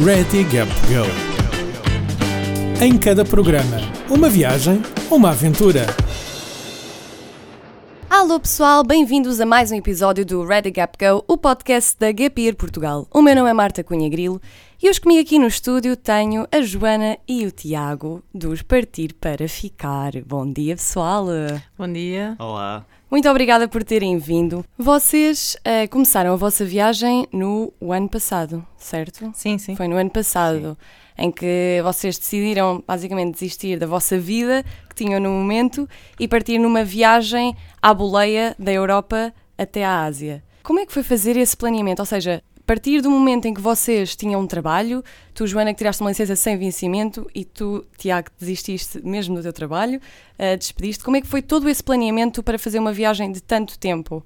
Ready Gap Go. Em cada programa, uma viagem, uma aventura. Alô pessoal, bem-vindos a mais um episódio do Ready Gap Go, o podcast da Gapir Portugal. O meu nome é Marta Cunha Grilo e hoje comigo aqui no estúdio tenho a Joana e o Tiago dos Partir para Ficar. Bom dia pessoal! Bom dia. Olá. Muito obrigada por terem vindo. Vocês eh, começaram a vossa viagem no ano passado, certo? Sim, sim. Foi no ano passado em que vocês decidiram basicamente desistir da vossa vida que tinham no momento e partir numa viagem à boleia da Europa até à Ásia. Como é que foi fazer esse planeamento? Ou seja, partir do momento em que vocês tinham um trabalho, tu, Joana, que tiraste uma licença sem vencimento e tu, Tiago, desististe mesmo do teu trabalho, uh, despediste, como é que foi todo esse planeamento para fazer uma viagem de tanto tempo?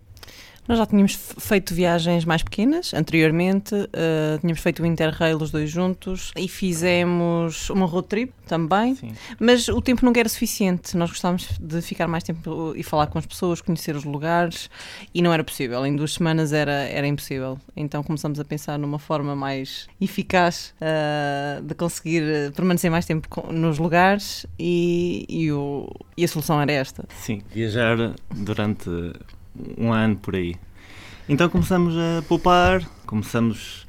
Nós já tínhamos feito viagens mais pequenas anteriormente, uh, tínhamos feito o Interrail os dois juntos e fizemos uma road trip também, Sim. mas o tempo não era suficiente. Nós gostávamos de ficar mais tempo e falar com as pessoas, conhecer os lugares e não era possível. Em duas semanas era, era impossível. Então começamos a pensar numa forma mais eficaz uh, de conseguir permanecer mais tempo nos lugares e, e, o, e a solução era esta. Sim, viajar durante um ano por aí. Então começamos a poupar, começamos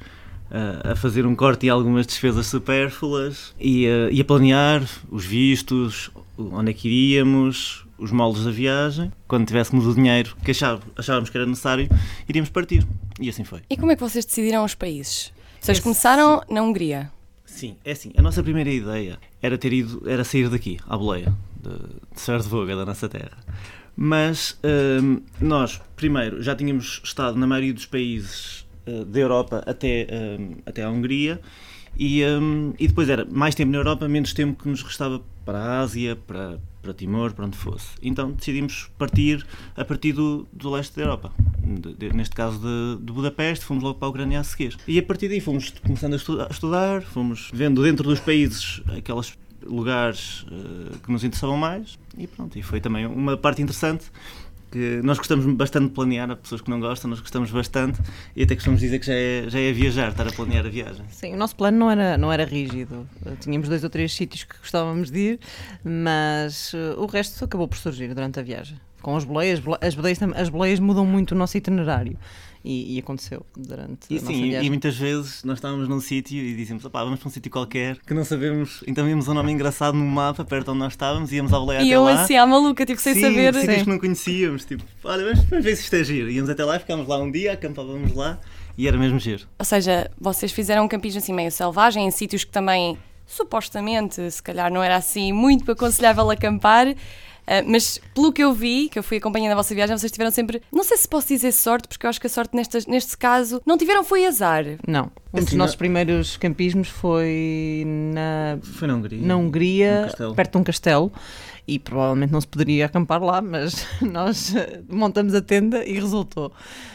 a, a fazer um corte em algumas despesas supérfluas e a, e a planear os vistos, onde é que iríamos, os moldes da viagem. Quando tivéssemos o dinheiro que achávamos que era necessário, iríamos partir. E assim foi. E como é que vocês decidiram os países? Vocês começaram na Hungria? Sim, é assim. A nossa primeira ideia era ter ido, era sair daqui, à boleia, de, de Sverdvoga, da nossa terra. Mas hum, nós, primeiro, já tínhamos estado na maioria dos países uh, da Europa até, hum, até a Hungria e, um, e depois era mais tempo na Europa, menos tempo que nos restava para a Ásia, para, para Timor, para onde fosse. Então decidimos partir a partir do, do leste da Europa, de, de, neste caso de, de, Budapeste, fomos logo para a Ucrânia a seguir. E a partir daí fomos começando a estudar, a estudar fomos vendo dentro dos países aquelas lugares uh, que nos interessavam mais e pronto, e foi também uma parte interessante que nós gostamos bastante de planear, há pessoas que não gostam, nós gostamos bastante e até costumamos dizer que já é, já é viajar, estar a planear a viagem. Sim, o nosso plano não era, não era rígido, tínhamos dois ou três sítios que gostávamos de ir, mas uh, o resto acabou por surgir durante a viagem. Com as boleias, as boleias, as boleias mudam muito o nosso itinerário e, e aconteceu durante e, a sim, nossa viagem. E muitas vezes nós estávamos num sítio e dizíamos, vamos para um sítio qualquer que não sabemos, então vimos um nome engraçado no mapa perto onde nós estávamos, íamos boleia e até eu lá. assim, à maluca, tipo, sem sim, saber. sítios que não conhecíamos, tipo, olha, vamos, vamos ver se isto é giro. Íamos até lá, ficámos lá um dia, acampávamos lá e era mesmo giro. Ou seja, vocês fizeram um campismo assim meio selvagem, em sítios que também supostamente, se calhar não era assim muito aconselhável acampar. Uh, mas pelo que eu vi, que eu fui acompanhando a vossa viagem, vocês tiveram sempre, não sei se posso dizer sorte, porque eu acho que a sorte nestas, neste caso não tiveram foi azar. Não. Um assim, dos nossos primeiros campismos foi na, foi na Hungria, na Hungria perto de um castelo. E provavelmente não se poderia acampar lá, mas nós montamos a tenda e resultou.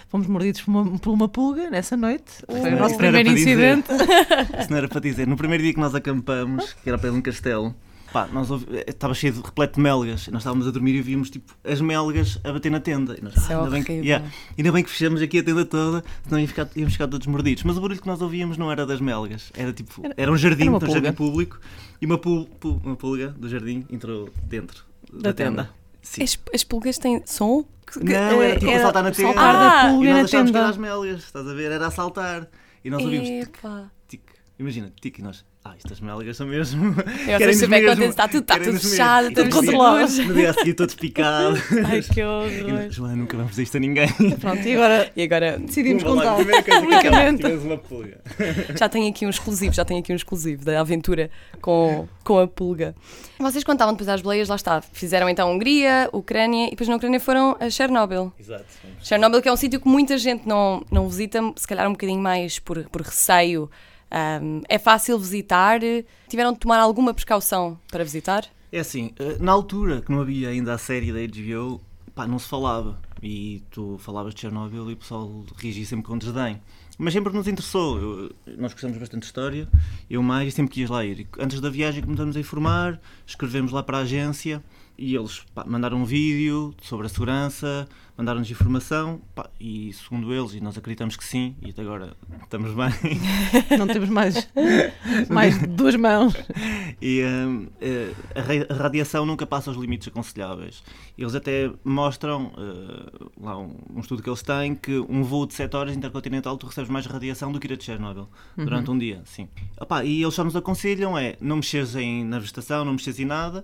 Fomos mordidos por uma, por uma pulga nessa noite. Foi o nosso primeiro incidente. Isso não era para dizer. No primeiro dia que nós acampamos, que era para um castelo, Pá, nós ouvi... Eh, estava cheio de repleto de melgas. Nós estávamos a dormir e víamos tipo, as melgas a bater na tenda. E nós, ah, ainda, bem que, yeah, ainda bem que fechamos aqui a tenda toda, senão íamos ficar, íamos ficar todos mordidos. Mas o barulho que nós ouvíamos não era das melgas, era tipo, era, era um jardim, era um jardim público e uma, pul, pul, uma pulga do jardim entrou dentro da, da tenda. tenda. As, as pulgas têm som? Não, era tipo era, a saltar na tenda. Saltar ah, da pulga e nós tenda. que era as melgas, estás a ver? Era a saltar. E nós ouvimos tic, tic, imagina, tic, e nós ah, estas melgas são mesmo. Eu estou super contente, está tudo, está tudo fechado, tudo controlado. No dia a seguir, todos picados. Ai, que horror. Joana, nunca vamos dizer isto a ninguém. Pronto, e agora, e agora decidimos contar. Publicamente. Já tenho aqui um exclusivo, já tenho aqui um exclusivo da aventura com, com a pulga. Vocês contavam depois às boleias, lá está. Fizeram então Hungria, Ucrânia e depois na Ucrânia foram a Chernobyl. Exato. Chernobyl, que é um sítio que muita gente não, não visita, se calhar um bocadinho mais por, por receio um, é fácil visitar? Tiveram de tomar alguma precaução para visitar? É assim, eh, na altura que não havia ainda a série da HBO, pá, não se falava. E tu falavas de Chernobyl e o pessoal reagia sempre com desdém. Mas sempre nos interessou. Eu, nós gostamos bastante de história, eu mais, e sempre quis lá ir. Antes da viagem começamos a informar, escrevemos lá para a agência e eles pá, mandaram um vídeo sobre a segurança, mandaram-nos informação pá, e, segundo eles, e nós acreditamos que sim, e até agora estamos bem. Não temos mais, mais duas mãos. E hum, eh, a, radiação nunca passa os limites aconselháveis. Eles até mostram, uh, lá um, um, estudo que eles têm, que um voo de 7 horas intercontinental tu recebes mais radiação do que ir a de Chernobyl uhum. durante um dia. Sim. E eles só nos aconselham é não mexeres em, na vegetação, não mexeres em nada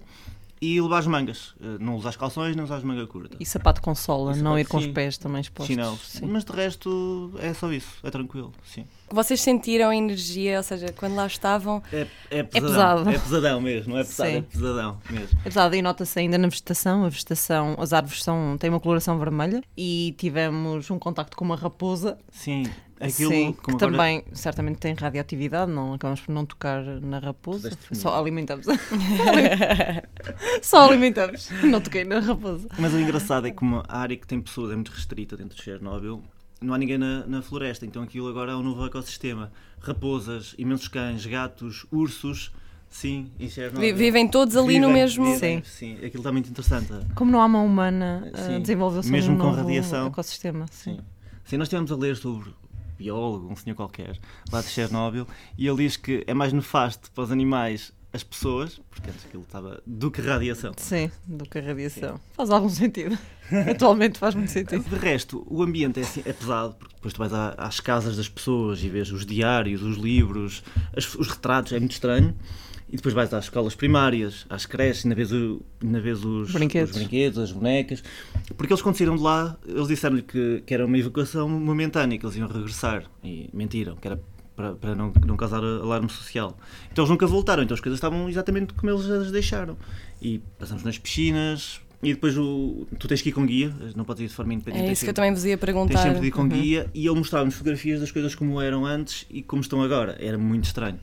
e levar as mangas. Eh, não usar as calções, não usar as mangas curtas. E sapato com sola, sapato, não ir com sim. os pés também expostos. Chinelos. Sim. Mas de resto é só isso, é tranquilo, sim. Vocês sentiram energia, ou seja, quando lá estavam... É, é, pesadão, é pesado. É pesadão mesmo, não é pesado, sim. é pesadão mesmo. É pesado e nota-se ainda na vegetação, a vegetação, as árvores são, têm uma coloração vermelha e tivemos um contacto com uma raposa. Sim, Aquilo, Sim, que agora... também certamente tem radioatividade, não acabamos por não tocar na raposa, só alimentamos. só alimentamos, não toquei na raposa. Mas o engraçado é que uma área que tem pessoas é muito restrita dentro de Chernobyl, não há ninguém na, na floresta, então aquilo agora é um novo ecossistema. Raposas, imensos cães, gatos, ursos, Sim, em Chernobyl. Vivem todos ali vivem, no mesmo. Vivem, sim. sim, aquilo está muito interessante. Como não há mão humana, uh, desenvolveu-se um Mesmo com radiação. ecossistema. Sim. sim. Sim, nós estivemos a ler sobre biólogo, um senhor qualquer, lá de Chernobyl, e ele diz que é mais nefasto para os animais as pessoas, porque antes aquilo estava do que radiação. Sim, do que radiação. Sim. Faz algum sentido. Atualmente faz muito sentido. De resto, o ambiente é, assim, é pesado, porque depois tu vais às casas das pessoas e vês os diários, os livros, as, os retratos, é muito estranho. E depois vais às escolas primárias, às creches, ainda vês, o, ainda vês os, brinquedos. os brinquedos, as bonecas. Porque eles, quando saíram de lá, eles disseram-lhe que, que era uma evacuação momentânea, que eles iam regressar. E mentiram, que era para, para não, não causar alarme social. Então eles nunca voltaram, então as coisas estavam exatamente como eles as deixaram. E passamos nas piscinas, e depois o, tu tens que ir com guia, não podes ir de forma independente. É isso que eu também vos ia perguntar. Tens sempre de ir com uhum. guia e ele mostrava-nos fotografias das coisas como eram antes e como estão agora. Era muito estranho.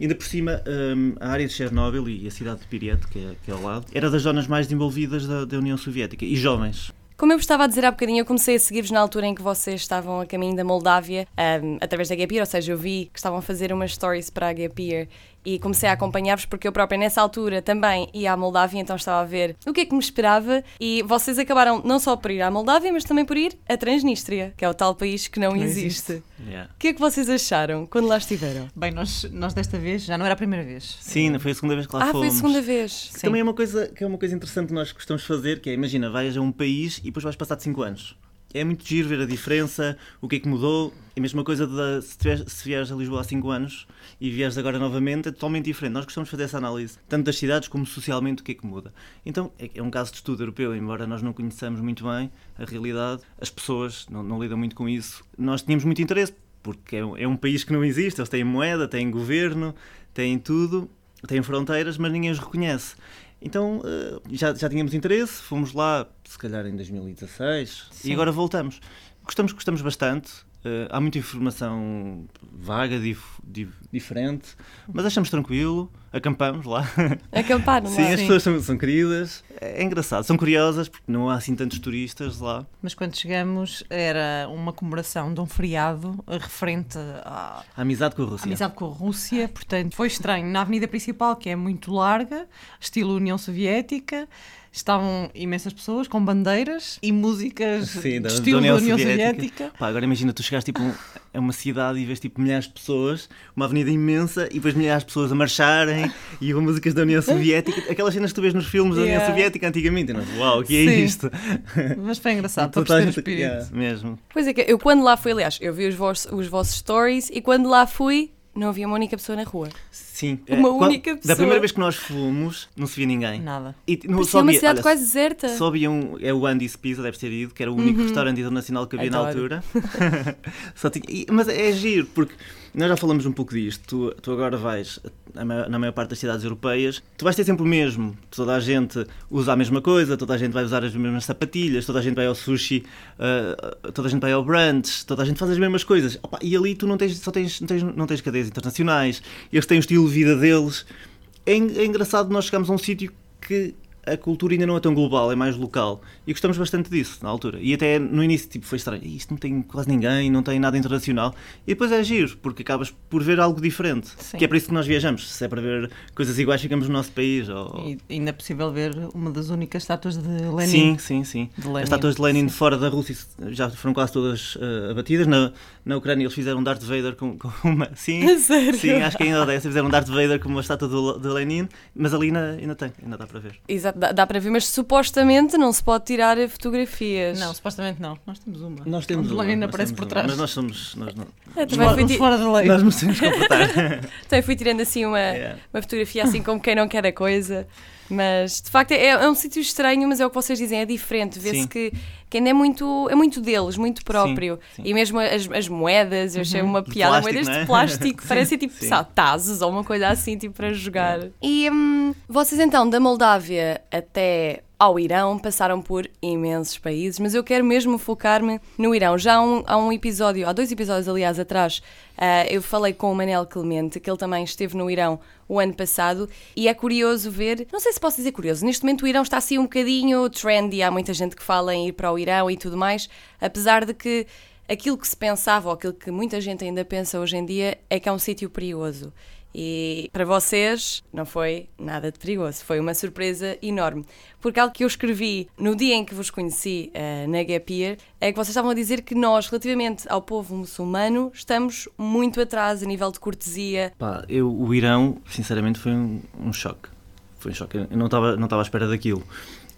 Ainda por cima, um, a área de Chernobyl e a cidade de Piret, que é, que é ao lado, era das zonas mais desenvolvidas da, da União Soviética e jovens. Como eu vos estava a dizer há bocadinho, eu comecei a seguir-vos na altura em que vocês estavam a caminho da Moldávia, um, através da Gap ou seja, eu vi que estavam a fazer umas stories para a Gap e comecei a acompanhar-vos porque eu própria nessa altura também ia à Moldávia, então estava a ver o que é que me esperava e vocês acabaram não só por ir à Moldávia, mas também por ir a Transnistria, que é o tal país que não, não existe. existe. Yeah. O que é que vocês acharam quando lá estiveram? Bem, nós, nós desta vez já não era a primeira vez. Sim, foi a segunda vez que lá ah, fomos. Ah, foi a segunda vez. Também é uma coisa que é uma coisa interessante que nós gostamos de fazer, que é, imagina, vais a um país e depois vais passar de 5 anos é muito giro ver a diferença, o que é que mudou. É a mesma coisa de se, tiveres, se vieres a Lisboa há 5 anos e vieres agora novamente, é totalmente diferente. Nós gostamos de fazer essa análise, tanto das cidades como socialmente, o que é que muda. Então, é, é um caso de estudo europeu, embora nós não conheçamos muito bem a realidade, as pessoas não, não lidam muito com isso. Nós tínhamos muito interesse, porque é um, é um país que não existe, eles têm moeda, têm governo, têm tudo, têm fronteiras, mas ninguém os reconhece. Então uh, já, já tínhamos interesse, fomos lá, se calhar em 2016, Sim. e agora voltamos. Gostamos, gostamos bastante. Uh, há muita informação vaga, dif, dif, diferente, mas achamos tranquilo, acampamos lá. Acamparam Sim, lá. as pessoas são, são, queridas, é, engraçado, são curiosas porque não há assim tantos turistas lá. Mas quando chegamos era uma comemoração de um feriado referente à a amizade com a Rússia. amizade com a Rússia, portanto foi estranho. Na avenida principal, que é muito larga, estilo União Soviética, estavam imensas pessoas com bandeiras e músicas Sim, da, estilo da União, União Soviética. Soviética. Pá, agora imagina, tu chegaste tipo, a uma cidade e vês tipo milhares de pessoas, uma avenida imensa e depois milhares de pessoas a marcharem e com músicas da União Soviética, aquelas cenas que tu vês nos filmes da União Soviética antigamente. Não, uau, o que é Sim. isto? Mas foi engraçado, para perceber o espírito. Yeah, mesmo. Pois é que eu quando lá fui, aliás, eu vi os vossos, os vossos stories e quando lá fui não havia uma única pessoa na rua. Sim. Uma é, única pessoa. Da primeira vez que nós fomos, não se via ninguém. Nada. E, no, só uma cidade olha, quase deserta. Só havia um, é o Andy's Pizza, deve ter ido, que era o único uhum. restaurante internacional que havia Adoro. na altura. só tinha, e, mas é giro, porque nós já falamos um pouco disto. Tu, tu agora vais na maior parte das cidades europeias, tu vais ter sempre o mesmo. Toda a gente usa a mesma coisa, toda a gente vai usar as mesmas sapatilhas, toda a gente vai ao sushi, uh, toda a gente vai ao brunch, toda a gente faz as mesmas coisas. Opa, e ali tu não tens, só tens, não tens, não tens cadeias internacionais, eles têm o estilo de vida deles. É, é engraçado nós chegamos a um sítio que a cultura ainda não é tão global, é mais local. E gostamos bastante disso na altura. E até no início tipo, foi estranho. Isto não tem quase ninguém, não tem nada internacional. E depois é giro, porque acabas por ver algo diferente. Sim. Que é para isso que nós viajamos. Se é para ver coisas iguais, ficamos no nosso país. Ou... E ainda é possível ver uma das únicas estátuas de Lenin. Sim, sim, sim. As estátuas de Lenin sim. fora da Rússia já foram quase todas uh, abatidas. Na, na Ucrânia eles fizeram Darth Vader com, com uma. Sim, Sério? sim, acho que ainda dessa. Fizeram Darth Vader com uma estátua de Lenin, mas ali ainda, ainda tem, ainda dá para ver. Exato, dá, dá para ver, mas supostamente não se pode tirar fotografias. Não, supostamente não. Nós temos uma. Nós temos uma. Lenin aparece por trás. Mas nós somos. Nós não... É, também fui fora da lei. Nós nos temos que comportar. também fui tirando assim uma, yeah. uma fotografia assim como quem não quer a coisa. Mas de facto é, é um sítio estranho, mas é o que vocês dizem, é diferente. Vê-se que, que ainda é muito, é muito deles, muito próprio. Sim, sim. E mesmo as, as moedas, eu achei uhum. uma piada, plástico, moedas é? de plástico, parecem tipo sabe, tazos ou uma coisa assim, tipo para jogar. E hum, vocês então, da Moldávia até ao Irão, passaram por imensos países, mas eu quero mesmo focar-me no Irão. Já há um, há um, episódio, há dois episódios, aliás, atrás, uh, eu falei com o Manel Clemente, que ele também esteve no Irão o ano passado, e é curioso ver, não sei se posso dizer curioso, neste momento o Irão está assim um bocadinho trendy, há muita gente que fala em ir para o Irão e tudo mais, apesar de que aquilo que se pensava, ou aquilo que muita gente ainda pensa hoje em dia, é que é um sítio perigoso. E para vocês não foi nada de perigoso, foi uma surpresa enorme. Porque algo que eu escrevi no dia em que vos conheci uh, na Gap Year é que vocês estavam a dizer que nós, relativamente ao povo muçulmano, estamos muito atrás a nível de cortesia. Pá, eu, o Irão, sinceramente, foi um, um choque. Foi um choque. Eu não estava não à espera daquilo.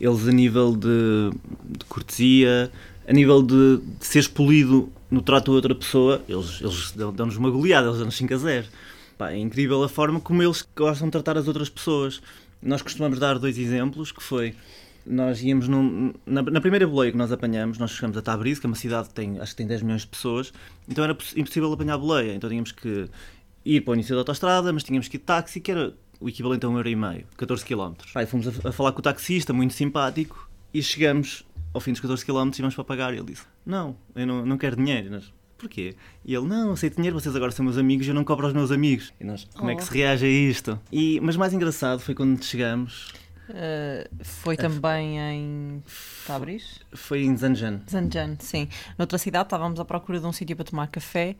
Eles, a nível de, de cortesia, a nível de, de seres polido no trato de outra pessoa, eles, eles dão-nos uma goleada, eles dão-nos 5 a 0. Pá, é incrível a forma como eles gostam de tratar as outras pessoas. Nós costumamos dar dois exemplos, que foi nós íamos num, na, na, primeira boleia que nós apanhamos, nós chegamos a Tabriz, que é uma cidade que tem, acho que tem 10 milhões de pessoas, então era impossível apanhar a boleia, então tínhamos que ir para o início da autostrada, mas tínhamos que ir de táxi, que era o equivalente a um euro e meio, 14 km. Fomos a, a, falar com o taxista, muito simpático, e chegamos ao fim dos 14 km e íamos para pagar, e ele disse, não, eu não, não quero dinheiro, nós, porquê? E ele, não, aceito dinheiro, vocês agora são meus amigos, eu não cobro aos meus amigos. E nós, como oh. é que se oh. reage a isto? E, mas mais engraçado foi quando chegamos. Uh, foi também em Tabriz? Foi em Zanjan. Zanjan, sim. Noutra cidade estávamos à procura de um sítio para tomar café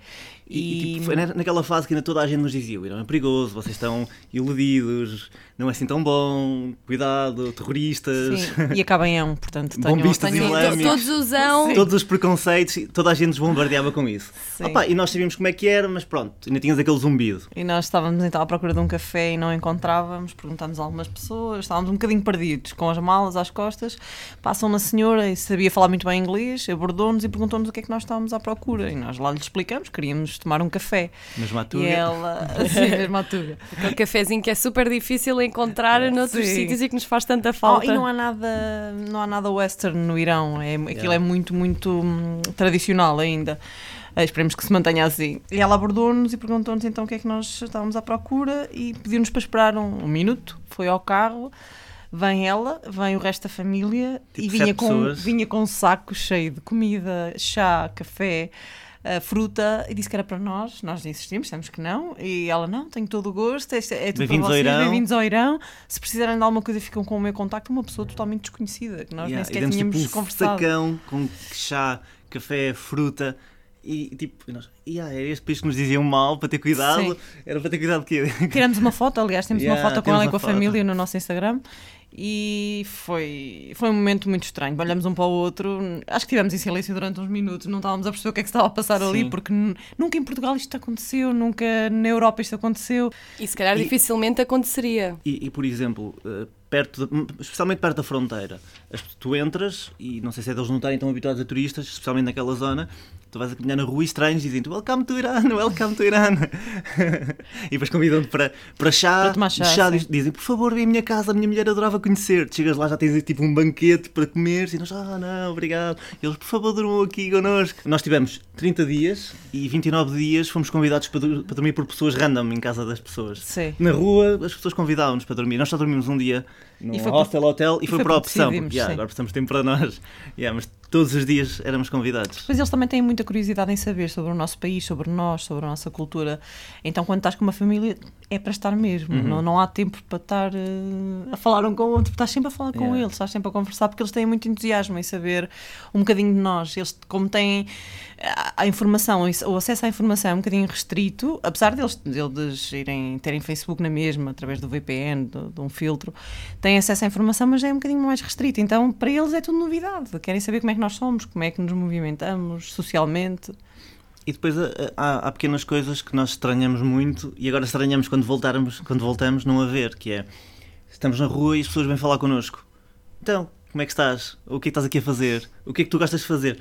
e... e tipo, foi naquela fase que ainda toda a gente nos dizia, Irão é perigoso, vocês estão iludidos, não é assim tão bom, cuidado, terroristas... Sim, e acaba em um, portanto tenho, Bombistas tenho... islâmicos. Todos usam... Todos os preconceitos, toda a gente nos bombardeava com isso. Opa, e nós sabíamos como é que era, mas pronto, ainda tínhamos aquele zumbido. E nós estávamos então à procura de um café e não encontrávamos, perguntámos a algumas pessoas, estávamos um bocadinho perdidos, com as malas às costas, passam uma senhora e sabia falar muito bem inglês, abordou-nos e perguntou-nos o que é que nós estávamos à procura. E nós lá lhe explicamos, queríamos tomar um café. Mas Matuga. E ela, sim, mas Matuga. Aquele cafezinho que é super difícil encontrar é, noutros sim. sítios e que nos faz tanta falta. Oh, e não há nada, não há nada western no Irão, é, aquilo yeah. é muito, muito hum, tradicional ainda. Uh, esperemos que se mantenha assim. E ela abordou-nos e perguntou-nos então o que é que nós estávamos à procura e pediu-nos para esperar um, um minuto. Foi ao carro Vem ela, vem o resto da família tipo e vinha com, vinha com um saco cheio de comida, chá, café. Uh, fruta e disse que era para nós. Nós insistimos, dissemos que não. E ela, não, tenho todo o gosto, é, é tudo para vocês, bem-vindos ao Irão. Se precisarem de alguma coisa, ficam com o meu contacto. Uma pessoa totalmente desconhecida, que nós yeah, nem sequer tínhamos tipo um conversado. sacão com chá, café, fruta. E tipo, e nós, yeah, era este país que nos diziam mal para ter cuidado. Sim. Era para ter cuidado que Tiramos uma foto, aliás, temos yeah, uma foto com ela e com a foto. família no nosso Instagram e foi, foi um momento muito estranho. Olhamos um para o outro, acho que estivemos em silêncio durante uns minutos, não estávamos a perceber o que é que estava a passar Sim. ali, porque nunca em Portugal isto aconteceu, nunca na Europa isto aconteceu. E se calhar e, dificilmente aconteceria. E, e por exemplo, uh, perto de, especialmente perto da fronteira, tu entras, e não sei se é deles não estarem tão habituados a turistas, especialmente naquela zona, tu vais a caminhar na rua e estranhos dizem Welcome to Iran, welcome to Iran. e depois convidam-te para, para chá. Para tomar chá, chá dizem, por favor, vem à minha casa, a minha mulher adorava conhecer-te. Chegas lá, já tens tipo um banquete para comer, e nós, ah, não, obrigado. E eles, por favor, durmam aqui connosco. Nós tivemos 30 dias e 29 dias fomos convidados para, para dormir por pessoas random em casa das pessoas. Sim. Na rua, as pessoas convidavam-nos para dormir. Nós só dormimos um dia num hostel, por... hotel e, e foi, foi por opção. Yeah, agora precisamos de tempo para nós. Yeah, mas todos os dias éramos convidados. Mas eles também têm muita curiosidade em saber sobre o nosso país, sobre nós, sobre a nossa cultura. Então, quando estás com uma família, é para estar mesmo. Uhum. Não, não há tempo para estar uh, a falar um com o outro, estás sempre a falar com yeah. eles, estás sempre a conversar, porque eles têm muito entusiasmo em saber um bocadinho de nós. Eles, como têm a informação, o acesso à informação é um bocadinho restrito, apesar deles, deles irem, terem Facebook na mesma, através do VPN, de, de um filtro, têm acesso à informação, mas é um bocadinho mais restrito. Então, para eles é tudo novidade. Querem saber como é que nós somos, como é que nos movimentamos socialmente. E depois eh, há, há, pequenas coisas que nós estranhamos muito e agora estranhamos quando voltarmos, quando voltamos não a ver, que é estamos na rua e as pessoas vêm falar connosco. Então, como é que estás? O que é que estás aqui a fazer? O que é que tu gostas de fazer?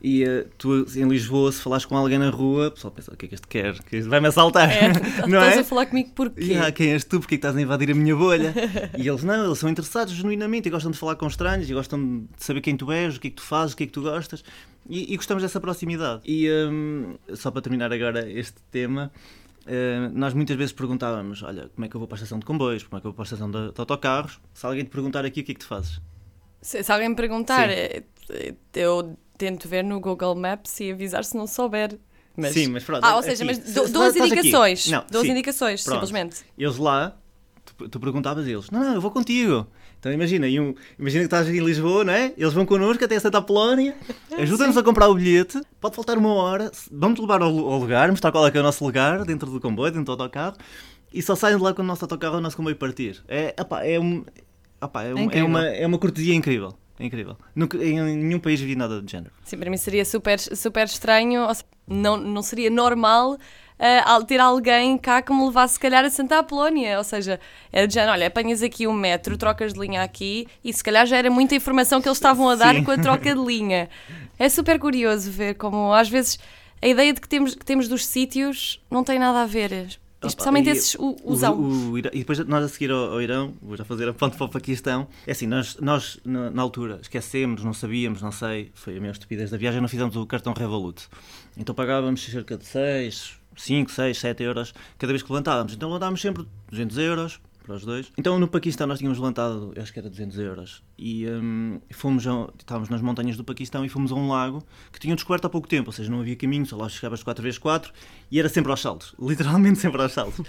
E uh, tu em Lisboa, se falares com alguém na rua, o pessoal pensa: o que é que este quer? Que vai-me assaltar. É, não estás é? a falar comigo porquê? Ah, quem és tu? Porque é que estás a invadir a minha bolha? e eles não, eles são interessados genuinamente e gostam de falar com estranhos e gostam de saber quem tu és, o que é que tu fazes, o que é que tu gostas. E, e gostamos dessa proximidade. E um, só para terminar agora este tema. Uh, nós muitas vezes perguntávamos: Olha, como é que eu vou para a estação de comboios? Como é que eu vou para a estação de, de autocarros? Se alguém te perguntar aqui, o que é que tu fazes? Se, se alguém me perguntar, Sim. Eu tento ver no Google Maps e avisar se não souber. Mas... Sim, mas pronto. Ah, ou seja, mas do, duas indicações. Não, duas sim, indicações, pronto. simplesmente. Eles lá, tu, tu perguntavas a eles: Não, não, eu vou contigo. Então imagina, um, imagina que estás em Lisboa, não é? Eles vão connosco até a Santa Polónia, ajudam-nos a comprar o bilhete, pode faltar uma hora, vamos-te levar ao, ao, lugar, mostrar qual é que é o nosso lugar, dentro do comboio, dentro do autocarro, e só saem de lá quando o nosso autocarro ou o nosso comboio partir. É, opa, é, um, opa, é, um, é, é, uma, é uma cortesia incrível. É incrível. Nunca, em nenhum país vi nada do género. Sim, para mim seria super, super estranho, não, não seria normal uh, ter alguém cá que me levasse, se calhar, a Santa Apolónia. Ou seja, era de género, olha, apanhas aqui um metro, trocas de linha aqui, e se calhar já era muita informação que eles estavam a dar Sim. com a troca de linha. É super curioso ver como, às vezes, a ideia de que temos, que temos dos sítios não tem nada a ver. Especialmente esses o, usam. O, o, e depois nós a seguir ao, ao, Irão, vou já fazer a ponto para o Paquistão. É assim, nós, nós na, na, altura esquecemos, não sabíamos, não sei, foi a minha estupidez da viagem, não fizemos o cartão Revolut. Então pagávamos cerca de 6, 5, 6, 7 euros cada vez que levantávamos. Então levantávamos sempre 200 euros para os dois. Então no Paquistão nós tínhamos levantado, acho que era 200 euros, e um, fomos a, estávamos nas montanhas do Paquistão e fomos a um lago que tinham descoberto há pouco tempo, ou seja, não havia caminho, só lá chegavas 4x4 e era sempre aos saltos, literalmente sempre aos saltos.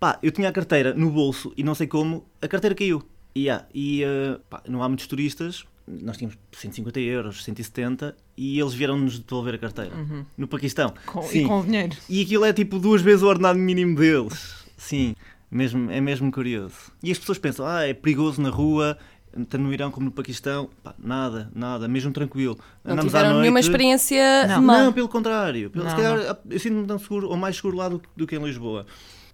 Pá, eu tinha a carteira no bolso e não sei como, a carteira caiu. Yeah, e uh, pá, não há muitos turistas, nós tínhamos 150 euros, 170 e eles vieram-nos devolver a carteira uhum. no Paquistão. Com, Sim. E com dinheiro. E aquilo é tipo duas vezes o ordenado mínimo deles. Sim. Mesmo, é mesmo curioso. E as pessoas pensam, ah, é perigoso na rua, tanto no Irão como no Paquistão. Pá, nada, nada, mesmo tranquilo. Não Andamos tiveram à noite... nenhuma experiência não. não, pelo contrário. Pelo, se calhar eu sinto-me tão seguro, ou mais seguro lá do, do que em Lisboa.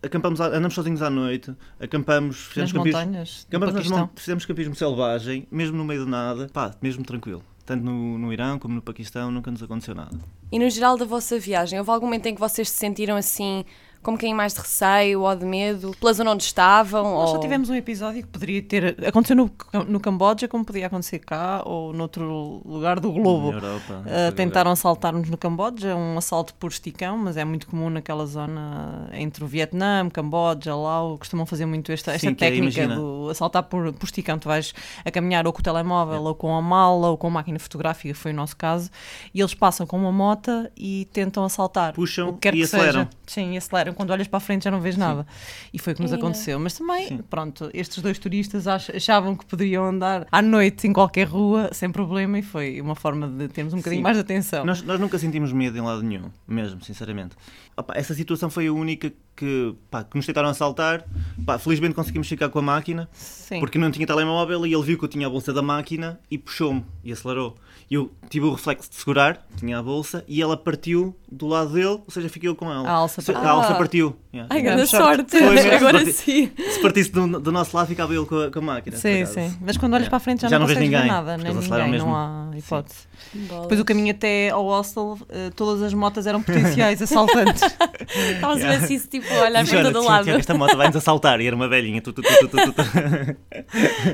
Acampamos, andamos sozinhos à noite, acampamos, fizemos nas campismo, montanhas, acampamos nas, fizemos campismo selvagem, mesmo no meio de nada, pá, mesmo tranquilo tanto no, no Irão como no Paquistão, nunca nos aconteceu nada. E no geral da vossa viagem, houve algum momento em que vocês se sentiram assim como quem mais de receio ou de medo, pela zona onde estavam? Nós ou... só tivemos um episódio que poderia ter. Aconteceu no, no Camboja, como podia acontecer cá ou noutro lugar do globo. Europa, uh, tentaram assaltar-nos no Camboja, um assalto por esticão, mas é muito comum naquela zona entre o Vietnã, Camboja, Laos. Costumam fazer muito esta, esta Sim, é, técnica é, do assaltar por, por esticão. Tu vais a caminhar ou com o telemóvel, é. ou com a mala, ou com a máquina fotográfica, foi o nosso caso, e eles passam com uma moto e tentam assaltar. Puxam o que quer e que aceleram. Seja. Sim, e aceleram quando olhas para a frente já não vês nada. E foi o que nos aconteceu. Mas também, Sim. pronto, estes dois turistas achavam que poderiam andar à noite em qualquer rua sem problema e foi uma forma de termos um bocadinho Sim. mais de atenção. Nós, nós nunca sentimos medo em lado nenhum, mesmo, sinceramente. Opa, essa situação foi a única que, pá, que nos tentaram assaltar. Pá, felizmente conseguimos ficar com a máquina, Sim. porque não tinha telemóvel e ele viu que eu tinha a bolsa da máquina e puxou-me e acelerou eu tive o reflexo de segurar, tinha a bolsa, e ela partiu do lado dele, ou seja, fiquei eu com ela. A alça partiu. A alça partiu. Yeah. Ai, grande sorte. Foi, Agora se sim. Se partisse do, do, nosso lado, ficava ele com a, com a máquina. Sim, sim. Mas quando olhas yeah. para a frente já, já não, não vês ninguém, nada, nem ninguém, mesmo. não há hipótese. Depois o caminho até ao hostel, uh, todas as motas eram potenciais assaltantes. Estavas yeah. a ver assim, tipo, olhar para todo lado. Esta moto vai-nos assaltar, e era uma velhinha. Tu, tu, tu,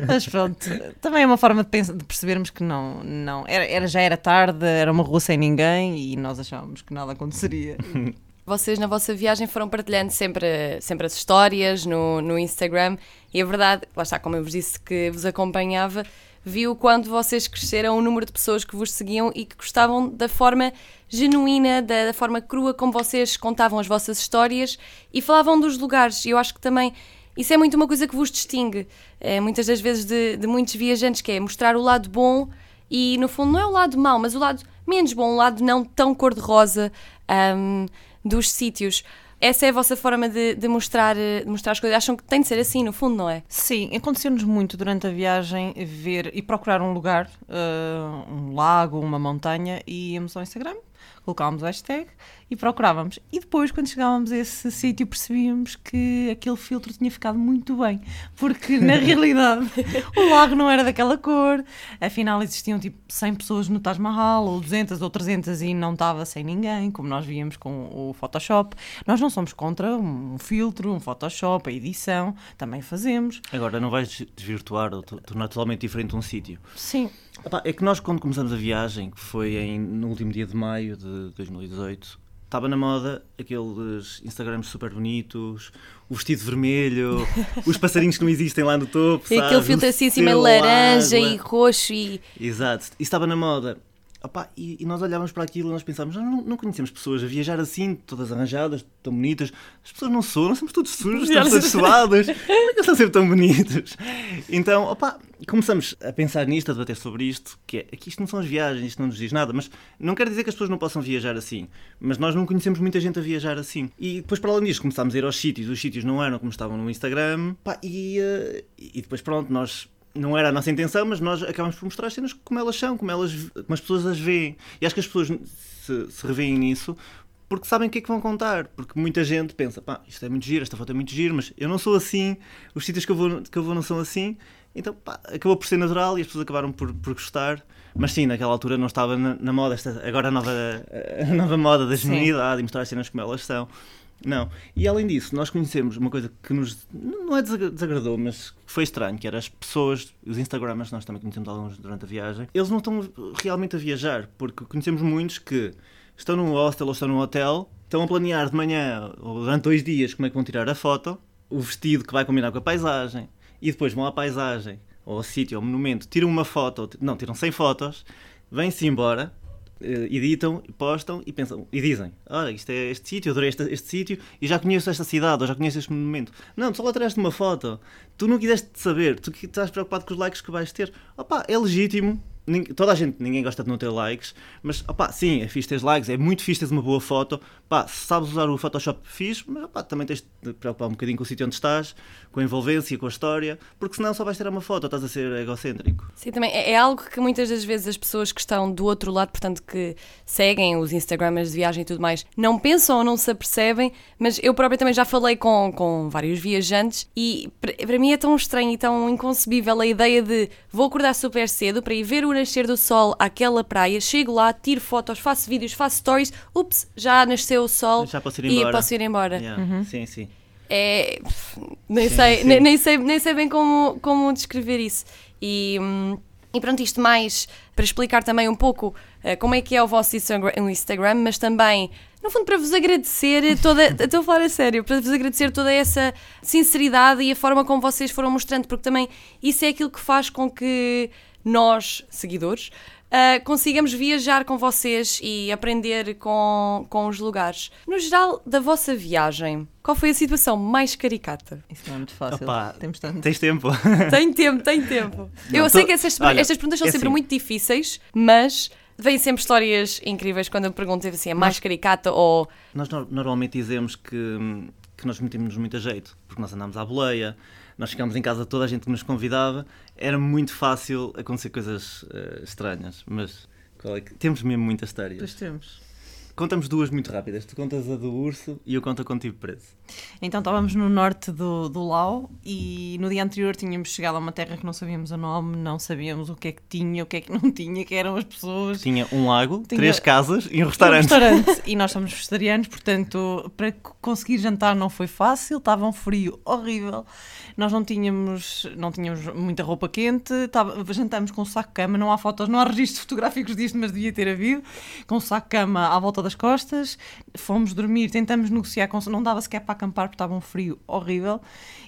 Mas pronto, também é uma forma de, pensar, de percebermos que não, não era, era, já era tarde, era uma rua sem ninguém e nós achávamos que nada aconteceria. Vocês na vossa viagem foram partilhando sempre, sempre as histórias no, no Instagram e a verdade, lá está, como eu vos disse que vos acompanhava, viu quando vocês cresceram o número de pessoas que vos seguiam e que gostavam da forma genuína, da, da forma crua como vocês contavam as vossas histórias e falavam dos lugares. E eu acho que também isso é muito uma coisa que vos distingue, é, muitas das vezes, de, de muitos viajantes, que é mostrar o lado bom e, no fundo, não é o lado mau, mas o lado menos bom, o lado não tão cor-de-rosa um, dos sítios. Essa é a vossa forma de, de, mostrar, de mostrar as coisas? Acham que tem de ser assim, no fundo, não é? Sim, aconteceu-nos muito durante a viagem ver e procurar um lugar, uh, um lago, uma montanha, e íamos ao Instagram colocávamos o hashtag e procurávamos. E depois, quando chegávamos a esse sítio, percebíamos que aquele filtro tinha ficado muito bem, porque na realidade o lago não era daquela cor, afinal existiam tipo 100 pessoas no Taj Mahal, ou 200 ou 300 e não estava sem ninguém, como nós víamos com o Photoshop. Nós não somos contra um filtro, um Photoshop, a edição, também fazemos. Agora, não vais desvirtuar ou tornar totalmente diferente um sítio. Sim. É que nós, quando começamos a viagem, que foi em, no último dia de maio de 2018, estava na moda aqueles Instagrams super bonitos, o vestido vermelho, os passarinhos que não existem lá no topo. E aquele filtro assim, assim meio laranja e roxo. E... Exato, isso estava na moda. Opa, e, e, nós olhávamos para aquilo e nós pensávamos, não, não conhecemos pessoas a viajar assim, todas arranjadas, tão bonitas. As pessoas não são, nós somos todos sujos, estamos todos suados. Como é que são sempre tão bonitos? Então, opa, começamos a pensar nisto, a debater sobre isto, que é, aqui isto não são as viagens, isto não nos diz nada, mas não quer dizer que as pessoas não possam viajar assim, mas nós não conhecemos muita gente a viajar assim. E depois, para além disto, começámos a ir aos sítios, os sítios não eram como estavam no Instagram, pá, e, uh, e depois, pronto, nós não era a nossa intenção, mas nós acabamos por mostrar as cenas como elas são, como, elas, como as pessoas as veem. E acho que as pessoas se, se revêem nisso porque sabem o que é que vão contar. Porque muita gente pensa, pá, isto é muito giro, esta foto é muito giro, mas eu não sou assim, os sítios que eu vou, que eu vou não são assim. Então, pá, acabou por ser natural e as pessoas acabaram por, por gostar. Mas sim, naquela altura não estava na, na moda, esta, agora a nova, a nova moda da genuinidade e mostrar as cenas como elas são. Não. E além disso, nós conhecemos uma coisa que nos não é desagradou, mas foi estranho, que era as pessoas, os Instagramers, nós também conhecemos alguns durante a viagem, eles não estão realmente a viajar, porque conhecemos muitos que estão num hostel ou estão num hotel, estão a planear de manhã ou durante dois dias como é que vão tirar a foto, o vestido que vai combinar com a paisagem, e depois vão à paisagem, ou ao sítio, ao monumento, tiram uma foto, não, tiram 100 fotos, vêm-se embora, editam, postam e pensam e dizem: Olha, isto é este sítio, adorei este, este sítio e já conheço esta cidade ou já conheço este monumento. Não, tu só lá tiraste uma foto, tu não quiseste saber, tu estás preocupado com os likes que vais ter. Opa, é legítimo, toda a gente, ninguém gosta de não ter likes, mas opá, sim, é fixe ter likes, é muito fixe ter uma boa foto. Pá, sabes usar o Photoshop fixe, mas opá, também tens de preocupar um bocadinho com o sítio onde estás, com a envolvência, com a história, porque senão só vais ter uma foto, estás a ser egocêntrico. Sim, também é, é algo que muitas das vezes as pessoas que estão do outro lado, portanto que seguem os Instagramers de viagem e tudo mais, não pensam ou não se apercebem, mas eu própria também já falei com, com vários viajantes e para mim é tão estranho e tão inconcebível a ideia de vou acordar super cedo para ir ver o nascer do sol àquela praia, chego lá, tiro fotos, faço vídeos, faço stories, ups, já nasceu o sol já posso ir e embora. posso ir embora. Yeah. Uhum. Sim, sim. É, nem, sim, sei, sim. Nem, nem, sei, nem sei bem como, como descrever isso. E, hum, e pronto, isto mais para explicar também um pouco uh, como é que é o vosso Instagram, mas também, no fundo, para vos agradecer toda. estou a falar a sério, para vos agradecer toda essa sinceridade e a forma como vocês foram mostrando, porque também isso é aquilo que faz com que nós, seguidores, uh, consigamos viajar com vocês e aprender com, com os lugares. No geral, da vossa viagem, qual foi a situação mais caricata? Isso não é muito fácil. Opa, Temos tanto. Tens tempo. Tem tempo, tem tempo. Não, Eu sei tô... que essas, Olha, estas perguntas são é sempre assim. muito difíceis, mas vêm sempre histórias incríveis quando eu pergunto assim, é mais nós, caricata ou. Nós normalmente dizemos que, que nós metemos muito a jeito, porque nós andamos à boleia nós ficámos em casa, toda a gente que nos convidava, era muito fácil acontecer coisas uh, estranhas, mas é que... temos mesmo muitas histórias. Pois temos. Contamos duas muito rápidas. Tu contas a do urso e eu conto a tive preso. Então estávamos no norte do, do Lau e no dia anterior tínhamos chegado a uma terra que não sabíamos o nome, não sabíamos o que é que tinha, o que é que não tinha, que eram as pessoas. Tinha um lago, tinha... três casas e um restaurante. Um restaurante. e nós somos vegetarianos, portanto, para conseguir jantar não foi fácil, estava um frio horrível. Nós não tínhamos, não tínhamos muita roupa quente, estava, jantamos com um saco-cama, não há fotos, não há registros fotográficos disto, mas devia ter havido, com um saco-cama à volta das costas, fomos dormir, tentamos negociar, com, não dava sequer para acampar porque estava um frio horrível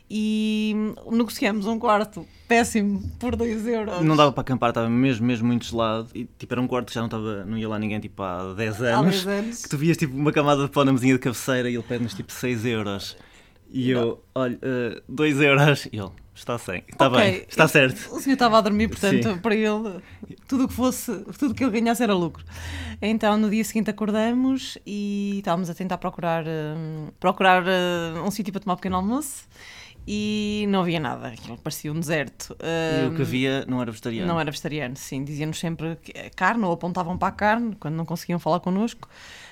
e negociamos um quarto péssimo por 2 euros. Não dava para acampar, estava mesmo, mesmo muito gelado. E tipo, era um quarto que já não, estava, não ia lá ninguém tipo, há 10 anos. Há 10 anos. Que tu vias tipo uma camada de pó na mesinha de cabeceira e ele pede-nos tipo 6 euros. E eu, não. olha, 2 uh, euros. E ele, está sem. Está okay. bem, está certo. O senhor estava a dormir, portanto, Sim. para ele, tudo o que fosse, tudo que ele ganhasse era lucro. Então, no dia seguinte acordamos e estávamos a tentar procurar, uh, procurar uh, um sítio para tomar um pequeno almoço e não havia nada, aquilo parecia um deserto. E o que havia não era vegetariano? Não era vegetariano, sim. Diziam-nos sempre carne ou apontavam para a carne quando não conseguiam falar connosco.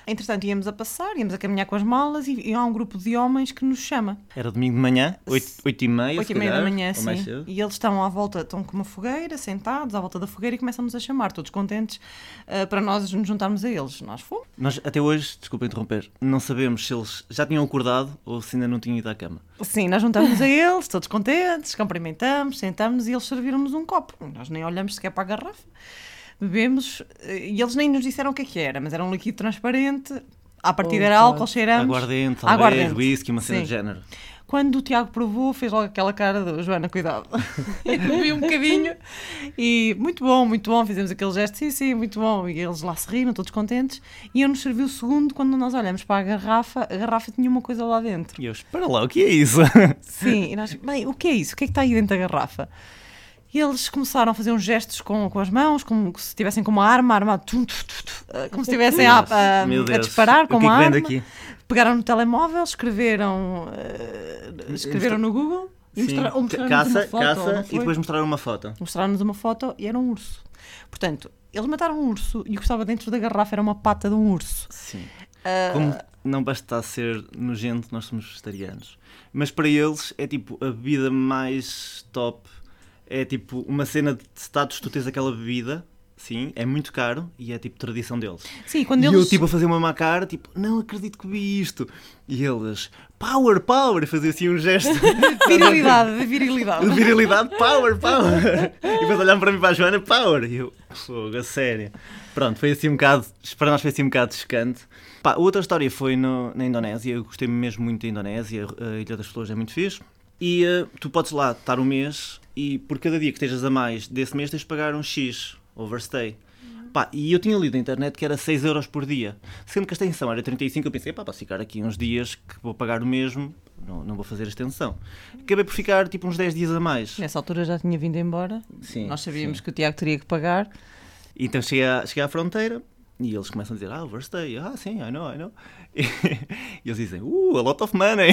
Entretanto, íamos a passar, íamos a caminhar com as malas e, e há um grupo de homens que nos chama. Era domingo de manhã, 8, e meia, 8 e meia da manhã, sim. E eles estão à volta, estão com uma fogueira, sentados à volta da fogueira e começam-nos a chamar, todos contentes, uh, para nós nos juntarmos a eles. Nós fomos. Nós, até hoje, desculpa interromper, não sabemos se eles já tinham acordado ou se ainda não tinham ido à cama. Sim, nós juntamos a eles, todos contentes, cumprimentamos, sentamos e eles serviram-nos um copo. Nós nem olhamos sequer para a garrafa bebemos eh, e eles nem nos disseram o que, é que era, mas era um líquido transparente. À partida oh, era álcool, cheiramos. Aguardente, aguardente. whisky, uma cena Sim. de género. Quando o Tiago provou, fez logo aquela cara de Joana, cuidado. Bebi um bocadinho e muito bom, muito bom. Fizemos aquele gesto, sim, sim, muito bom. E eles lá se riram, todos contentes. E eu nos servi o segundo quando nós olhamos para a garrafa, a garrafa tinha uma coisa lá dentro. E eu, espera lá, o que é isso? Sim, e nós, bem, o que é isso? O que é que está aí dentro da garrafa? E eles começaram a fazer uns gestos com, com as mãos, como se estivessem com uma arma, arma tum, tum, tum, eh, como se estivessem a, a, a, disparar com uma é arma. Aqui? Pegaram no telemóvel, escreveram, uh, escreveram no Google e mostraram, mostraram caça, uma foto, caça e depois mostraram uma foto. Mostraram-nos uma foto e era um urso. Portanto, eles mataram um urso e o que estava dentro da garrafa era uma pata de um urso. Sim. Uh, Como não basta ser nojento, nós somos vegetarianos. Mas para eles é tipo a bebida mais top é tipo uma cena de status, tu tens aquela bebida, sim, é muito caro e é tipo tradição deles. Sim, quando e eles... eu tipo a fazer uma má cara, tipo, não acredito que vi isto. E eles, power, power, e fazer assim um gesto. virilidade, de virilidade. De virilidade, power, power. e depois olham para mim para a Joana, power. E eu, fogo, a sério. Pronto, foi assim um bocado, para nós foi assim um bocado chocante. Pá, outra história foi no, na Indonésia, eu gostei mesmo muito da Indonésia, a Ilha das Flores é muito fixe. E uh, tu podes lá estar um mês e por cada dia que estejas a mais desse mês tens de pagar um X, overstay. Pá, e eu tinha lido na internet que era 6 euros por dia. Sendo que a extensão era 35, eu pensei, pá, posso ficar aqui uns dias que vou pagar o mesmo, não, não vou fazer a extensão. Acabei por ficar tipo uns 10 dias a mais. Nessa altura já tinha vindo embora. Sim. Nós sabíamos sim. que o Tiago teria que pagar. Então cheguei, à, cheguei à fronteira e eles começam a dizer, ah, overstay, ah, sim, I know, I know. E, e eles dizem, uh, a lot of money.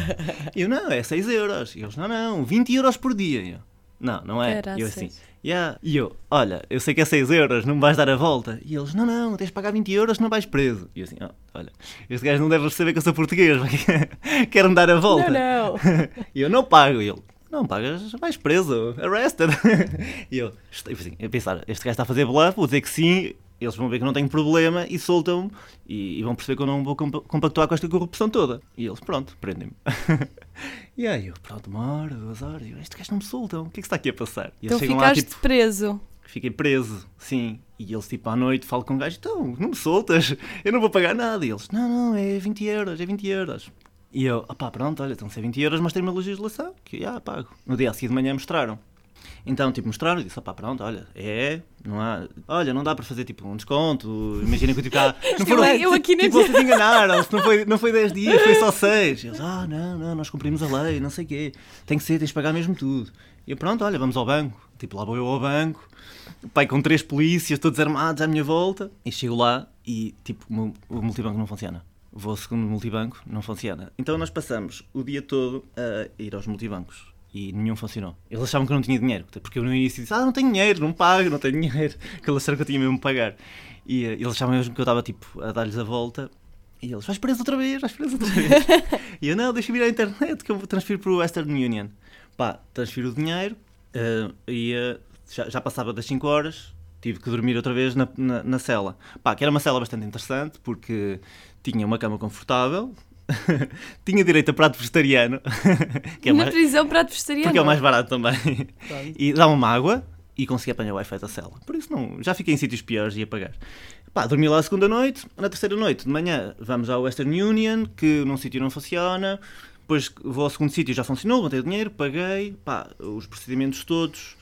e eu, não, é 6 euros. E eles, não, não, 20 euros por dia. E eu, não, não é. Era e eu assim, yeah. E eu, olha, eu sei que é 6 euros, não me vais dar a volta. E eles, não, não, tens de pagar 20 euros, não vais preso. E eu assim, oh, olha, este gajo não deve saber que eu sou português, quer-me dar a volta. Não, não. E eu, não pago. E ele, não pagas, vais preso, arrested. E eu, assim, a pensar, este gajo está a fazer bluff, vou dizer que sim, eles vão ver que não tenho problema e soltam-me e, e, vão perceber que eu não vou compactuar com esta corrupção toda. E eles, pronto, prendem-me. e aí eu, pronto, uma hora, duas horas, eu, este gajo não me soltam, o que é que está aqui a passar? E então ficaste lá, tipo, preso. Fiquei preso, sim. E eles, tipo, à noite, falam com o gajo, então, não me soltas, eu não vou pagar nada. E eles, não, não, é 20 euros, é 20 euros. E eu, opá, pronto, olha, estão a ser 20 euros, mas tem uma legislação, que já pago. No dia a seguir de manhã mostraram. Então, tipo, mostraram e disse, opá, pronto, olha, é, não há, olha, não dá para fazer, tipo, um desconto, imagina que eu, tipo, cá, não foram, eu, eu aqui tipo, vocês enganaram-se, não foi, não foi 10 dias, foi só 6. Eles, ah, não, não, nós cumprimos a lei, não sei o quê, tem que ser, tens de pagar mesmo tudo. E eu, pronto, olha, vamos ao banco, tipo, lá vou eu ao banco, pai com três polícias, todos armados à minha volta, e chego lá e, tipo, o multibanco não funciona vou segundo multibanco, não funciona. Então nós passamos o dia todo a ir aos multibancos e nenhum funcionou. Eles achavam que eu não tinha dinheiro, porque eu no início disse, ah, não tenho dinheiro, não pago, não tenho dinheiro, que eles acharam que eu tinha mesmo pagar. E uh, eles achavam mesmo que eu estava tipo a dar-lhes a volta e eles, vais preso outra vez, vais preso outra vez. e eu, não, deixa-me ir à internet que eu vou transferir para o Western Union. Pá, transfiro o dinheiro uh, e uh, já, já, passava das 5 horas, tive que dormir outra vez na, na, na cela. Pá, que era uma cela bastante interessante porque tinha uma cama confortável, tinha direito a prato vegetariano. que é Na mais... prisão, prato vegetariano. Porque é o mais barato também. E dá uma água e consegui apanhar o Wi-Fi da cela. Por isso não, já fiquei em sítios piores e a pagar. Pá, dormi lá a segunda noite, na terceira noite, de manhã, vamos ao Western Union, que num sítio não funciona, depois vou ao segundo sítio, já funcionou, botei o dinheiro, paguei, pá, os procedimentos todos,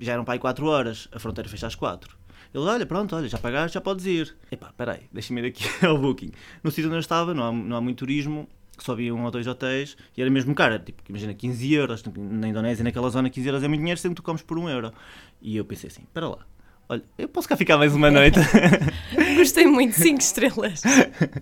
já eram para aí 4 horas, a fronteira fecha às 4. Ele, olha, pronto, olha, já pagaste, já podes ir. Epá, peraí, deixa-me ir aqui ao Booking. No sítio onde eu estava, não há, não há muito turismo, só havia um ou dois hotéis e era mesmo caro, tipo, imagina 15 euros, na Indonésia, naquela zona 15 euros é muito dinheiro, que tu comes por um euro. E eu pensei assim, para lá, olha, eu posso cá ficar mais uma noite. Gostei muito, 5 estrelas.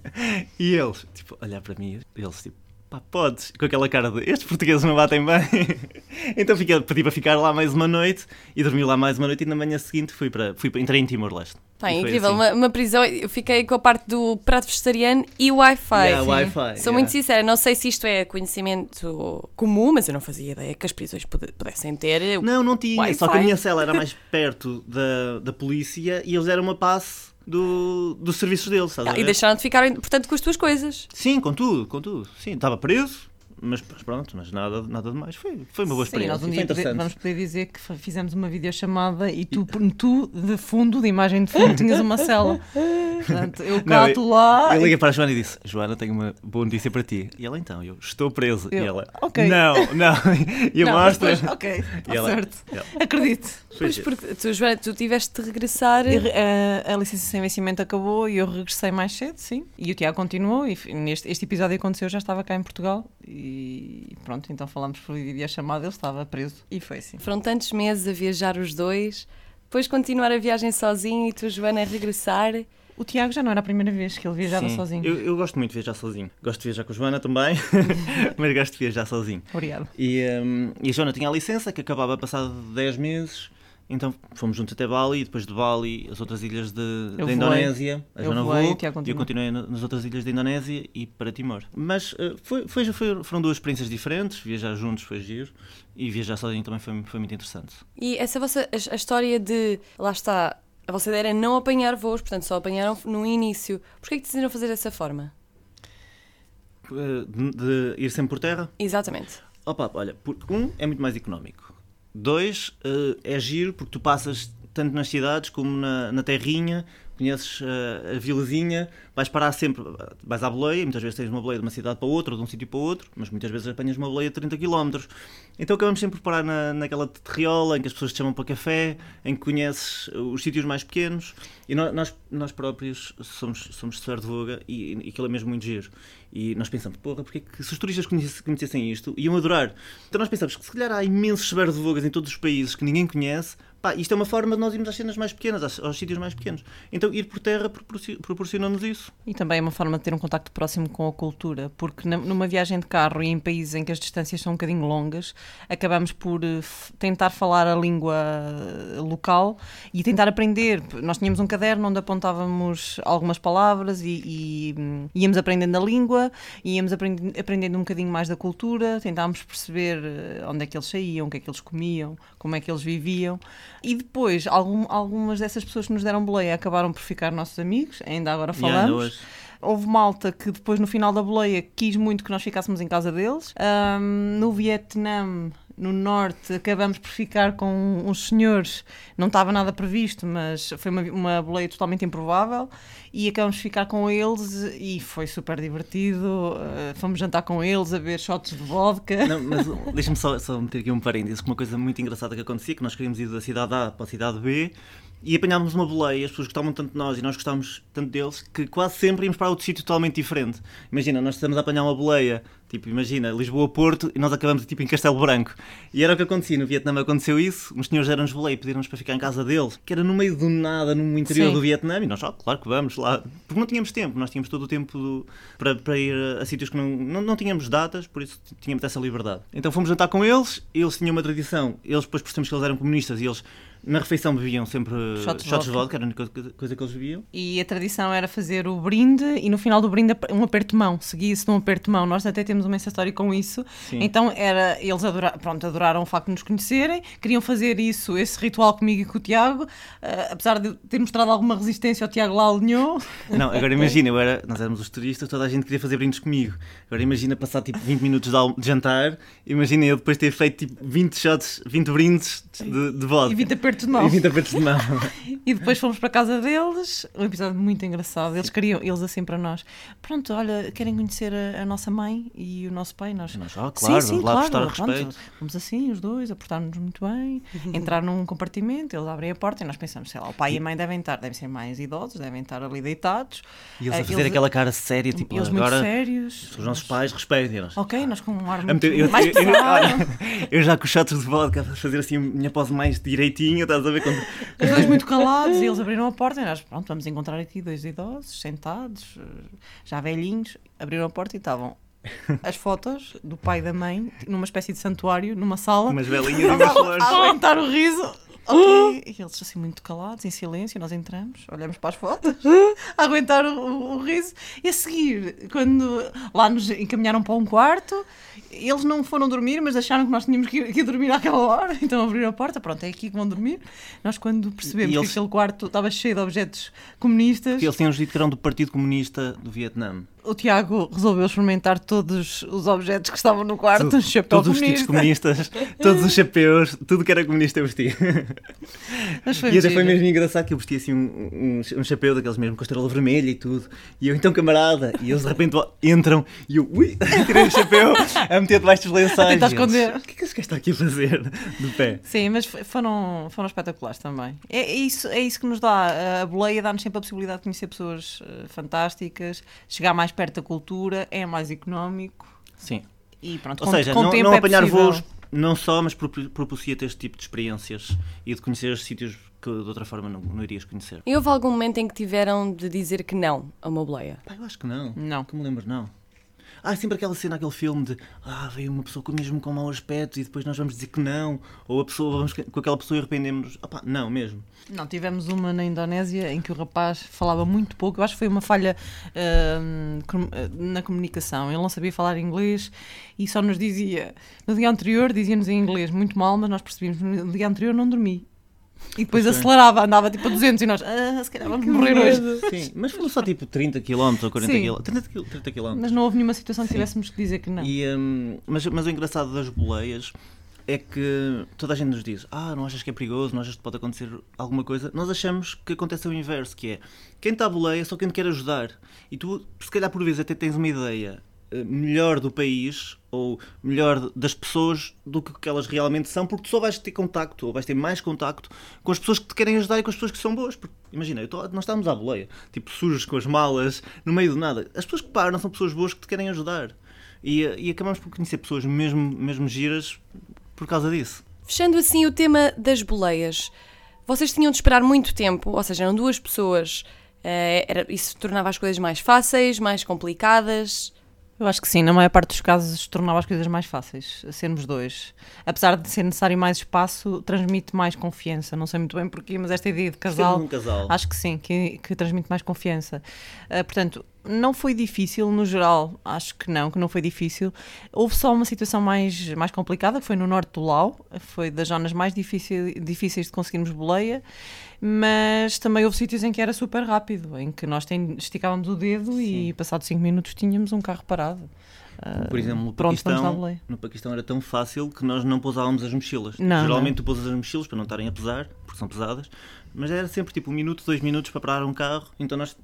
e eles, tipo, olhar para mim, eles tipo, pá, podes, com aquela cara de estes portugueses não batem bem. então fiquei, pedi para ficar lá mais uma noite e dormi lá mais uma noite e na manhã seguinte fui para, fui para entrei em Timor-Leste. Pá, incrível, assim. uma, uma, prisão. Eu fiquei com a parte do prato vegetariano e Wi-Fi. Yeah, wi Sou yeah. muito sincera, não sei se isto é conhecimento comum, mas eu não fazia ideia que as prisões pudessem ter. Não, não tinha, só que a minha cela era mais perto da, da polícia e eles deram uma passe do, dos serviços deles. Ah, e deixaram de ficar, portanto, com as tuas coisas. Sim, com tudo, com tudo. Sim, estava preso, mas pronto, mas nada, nada demais. Foi, foi uma boa experiência. Sim, nós um dia poder, vamos poder dizer que fizemos uma videochamada e tu, tu, de fundo, de imagem de fundo, tinhas uma cela. Portanto, eu cato não, lá. Eu liguei para a Joana e disse: Joana, tenho uma boa notícia para ti. E ela então, eu estou preso. Eu, e ela, ok. Não, não. E eu não, mostro. Depois, ok, está certo. Ela, Acredito. Pois porque tu, Joana, tu tiveste de regressar. E, a, a licença sem vencimento acabou e eu regressei mais cedo, sim. E o Tiago continuou. E neste este episódio aconteceu, já estava cá em Portugal. E pronto, então falamos por videochamada, ele estava preso. E foi assim. Foram tantos meses a viajar os dois. Depois continuar a viagem sozinho e tu, Joana, a regressar. O Tiago já não era a primeira vez que ele viajava Sim, sozinho. Eu, eu, gosto muito de viajar sozinho. Gosto de viajar com a Joana também, mas gosto de viajar sozinho. Obrigado. E, um, e a Joana tinha a licença que acabava passado 10 meses. Então fomos juntos até Bali e depois de Bali as outras ilhas de, da Indonésia. A Joana voou e eu continuei nas outras ilhas da Indonésia e para Timor. Mas uh, foi, foi, foi, foram duas experiências diferentes. Viajar juntos foi giro e viajar sozinho também foi, foi muito interessante. E essa vossa a, a história de lá está a vossa ideia era não apanhar voos, portanto só apanharam no início. Porquê que decidiram fazer dessa forma? Eh, de, de, ir sempre por terra? Exatamente. Opa, olha, porque um, é muito mais económico. Dois, uh, é giro porque tu passas tanto nas cidades como na, na terrinha, conheces uh, a vilazinha, vais parar sempre, vais à boleia, muitas vezes tens uma boleia de uma cidade para outra, de um sítio para outro, mas muitas vezes apanhas uma boleia de 30 km. Então acabamos sempre por parar na, naquela terriola em que as pessoas te chamam para café, em que conheces os sítios mais pequenos e nós, nós, nós próprios somos, somos de de Voga e, e aquilo é mesmo muito giro. E nós pensamos, porra, porque é que se os turistas conhecessem isto, iam adorar. Então nós pensamos que se calhar há imensos de Vogas em todos os países que ninguém conhece, pá, isto é uma forma de nós irmos às cenas mais pequenas, aos, aos sítios mais pequenos. Então ir por terra proporciona-nos isso. E também é uma forma de ter um contacto próximo com a cultura, porque numa viagem de carro e em países em que as distâncias são um bocadinho longas, acabamos por eh, tentar falar a língua eh, local e tentar aprender. Nós tínhamos um caderno onde apontávamos algumas palavras e, e hum, íamos aprendendo a língua, íamos aprendendo, aprendendo um bocadinho mais da cultura, tentávamos perceber eh, onde é que eles saíam, o que é que eles comiam, como é que eles viviam. E depois, algum, algumas dessas pessoas que nos deram boleia acabaram por ficar nossos amigos, ainda agora falamos. Yeah, Houve malta que depois, no final da boleia, quis muito que nós ficássemos em casa deles. Um, no Vietnã, no norte, acabamos por ficar com uns senhores, não estava nada previsto, mas foi uma, uma boleia totalmente improvável. E acabamos de ficar com eles e foi super divertido. Uh, fomos jantar com eles, a ver shots de vodka. Não, mas deixa-me só, só meter aqui um parênteses, uma coisa muito engraçada que acontecia, que nós queríamos ir da cidade A para a cidade B e apanhámos uma boleia, as pessoas gostavam tanto de nós e nós gostávamos tanto deles que quase sempre íamos para outro sítio totalmente diferente. Imagina, nós estamos a apanhar uma boleia, tipo, imagina, Lisboa-Porto e nós acabamos tipo em Castelo Branco. E era o que acontecia, no Vietnã aconteceu isso, uns senhores deram-nos boleia e pediram-nos para ficar em casa deles, que era no meio do nada, no interior Sim. do Vietnã, e nós, oh, claro que vamos lá, porque não tínhamos tempo, nós tínhamos todo o tempo do, para, para ir a, a, sítios que não, não, não tínhamos datas, por isso tínhamos essa liberdade. Então fomos jantar com eles, eles tinham uma tradição, eles depois percebemos que eles eram comunistas e eles na refeição bebiam sempre shots, shots de vodka, era a única coisa que eles bebiam. E a tradição era fazer o brinde e no final do brinde um aperto de mão, seguia-se de um aperto de mão. Nós até temos uma história com isso. Sim. Então era, eles adoraram, pronto, adoraram o facto de nos conhecerem, queriam fazer isso, esse ritual comigo e com o Tiago, uh, apesar de ter mostrado alguma resistência, o Tiago lá alinhou. Não, agora imagina, eu era, nós éramos os turistas, toda a gente queria fazer brindes comigo. Agora imagina passar tipo 20 minutos de, jantar, imagina eu depois ter feito tipo 20 shots, 20 brindes de, de vodka. E 20 apertos de mão. E 20 apertos de mão. Depois fomos para a casa deles, um episódio muito engraçado. Eles queriam, eles assim para nós: Pronto, olha, querem conhecer a, a nossa mãe e o nosso pai? Nós, nós ah, claro, sim, sim, lá claro, prestar pronto, respeito. Vamos assim, os dois, a portar-nos muito bem, entrar num compartimento, eles abrem a porta e nós pensamos: sei lá, o pai e, e a mãe devem estar, devem ser mais idosos, devem estar ali deitados. E eles a fazer eles, aquela cara séria, tipo, eles agora. Muito sérios. Os nossos pais respeitem-nos. Ok, nós com um ar muito eu, mais eu, eu, eu, já com os shots de vodka fazer assim a minha pose mais direitinha, estás a ver? Quando... Os dois muito calados e eles abriram a porta e nós, pronto, vamos encontrar aqui dois idosos sentados, já velhinhos, abriram a porta e estavam as fotos do pai e da mãe numa espécie de santuário, numa sala. Umas velhinhas e umas flores. A aguentar o riso. Ok, e eles assim muito calados, em silêncio, nós entramos, olhamos para as fotos, a aguentar o, o, o, riso. E a seguir, quando lá nos encaminharam para um quarto, eles não foram dormir, mas acharam que nós tínhamos que ir, que ir dormir àquela hora, então abriram a porta, pronto, é aqui que vão dormir. Nós, quando percebemos eles... que aquele quarto estava cheio de objetos comunistas. Porque eles tinham dito que eram do Partido Comunista do Vietnã o Tiago resolveu experimentar todos os objetos que estavam no quarto, tudo, chapéu todos os títulos comunistas, todos os chapéus, tudo que era comunista eu vestia. e até foi mesmo engraçado que eu vestia assim um, um, um, chapéu daqueles mesmo com a estrela vermelha e tudo. E eu, então, camarada, e eles de repente entram e eu, ui, tirei o chapéu a meter debaixo dos lençóis. Tentar esconder. O que é que esse gajo está aqui a fazer do pé? Sim, mas foram, foram espetaculares também. É, é, isso, é isso que nos dá, a boleia dá-nos sempre a possibilidade de conhecer pessoas uh, fantásticas, chegar mais perto da cultura, é mais económico. Sim. E pronto, Ou com, seja, com não, tempo não é apanhar possível. voos não só, mas propicia-te este tipo de experiências e de conhecer os sítios que de outra forma não, não irias conhecer. E houve algum momento em que tiveram de dizer que não a uma boleia? Pá, eu acho que não. Não. Que me lembro, não. Há sempre aquela cena, aquele filme de ah, veio uma pessoa com mesmo com mau aspecto e depois nós vamos dizer que não, ou a pessoa, vamos com aquela pessoa e arrependemos-nos. Ah, não, mesmo. Não, tivemos uma na Indonésia em que o rapaz falava muito pouco. Eu acho que foi uma falha uh, na comunicação. Ele não sabia falar inglês e só nos dizia. No dia anterior, dizia-nos em inglês muito mal, mas nós percebíamos. No dia anterior não dormi. E depois acelerava, andava tipo a 200 e nós, ah, se calhar vamos morrer hoje. Sim, mas foram só tipo 30 km ou 40 km. 30, 30 km. Mas não houve nenhuma situação que tivéssemos que dizer que não. E, um, mas, mas o engraçado das boleias é que toda a gente nos diz: Ah, não achas que é perigoso? Não achas que pode acontecer alguma coisa? Nós achamos que acontece o inverso, que é quem está a boleia é só quem te quer ajudar. E tu, se calhar por vezes, até tens uma ideia eh, melhor do país ou melhor das pessoas do que elas realmente são, porque só vais ter contacto, ou vais ter mais contacto com as pessoas que te querem ajudar e com as pessoas que são boas. Porque, imagina, tô, nós estamos à boleia, tipo sujos com as malas, no meio do nada. As pessoas que param são pessoas boas que te querem ajudar. E, e acabamos por conhecer pessoas mesmo, mesmo giras por causa disso. Fechando assim o tema das boleias, vocês tinham de esperar muito tempo, ou seja, eram duas pessoas, uh, era, isso tornava as coisas mais fáceis, mais complicadas? Eu acho que sim, na maior parte dos casos tornava as coisas mais fáceis, sermos dois. Apesar de ser necessário mais espaço, transmite mais confiança. Não sei muito bem porquê, mas esta ideia de casal, um casal. acho que sim, que, que transmite mais confiança. Uh, portanto, não foi difícil, no geral, acho que não, que não foi difícil. Houve só uma situação mais, mais complicada, que foi no norte do Lau, foi das zonas mais difícil, difíceis de conseguirmos boleia, mas também houve sítios em que era super rápido, em que nós tem, esticávamos o dedo Sim. e passado 5 minutos tínhamos um carro parado. Por exemplo, no Paquistão, no Paquistão era tão fácil que nós não pousávamos as mochilas. Não, Geralmente não. tu pousas as mochilas para não estarem a pesar, porque são pesadas, mas era sempre tipo um minuto, dois minutos para parar um carro, então nós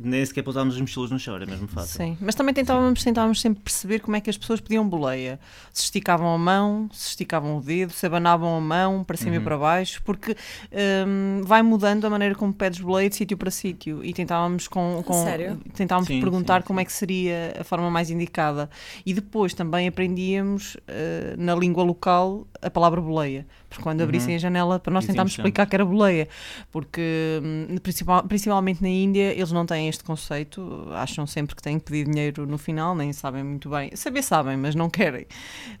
nem sequer pousávamos as mochilas no chão, era mesmo fácil. Sim, mas também tentávamos, tentávamos sempre perceber como é que as pessoas pediam boleia. Se esticavam a mão, se esticavam o dedo, se abanavam a mão para cima uhum. e para baixo, porque um, vai mudando a maneira como pedes boleia de sítio para sítio. E tentávamos, com, com Sério? tentávamos sim, perguntar sim, como é que seria a forma mais indicada. E depois também aprendíamos uh, na língua local a palavra boleia. Porque quando abrissem uhum. a janela, para nós tentámos explicar que era boleia. Porque, hum, principal, principalmente na Índia, eles não têm este conceito, acham sempre que têm que pedir dinheiro no final, nem sabem muito bem. Saber sabem, mas não querem.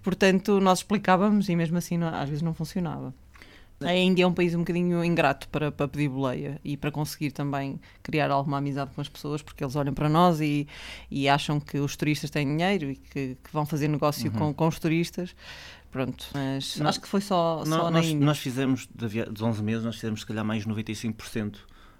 Portanto, nós explicávamos e mesmo assim não, às vezes não funcionava. A Índia é um país um bocadinho ingrato para, para pedir boleia e para conseguir também criar alguma amizade com as pessoas, porque eles olham para nós e, e acham que os turistas têm dinheiro e que, que vão fazer negócio uhum. com, com os turistas. Pronto, mas não, acho que foi só, não, só nós. Nós fizemos, dos 11 meses, nós fizemos se calhar mais de 95%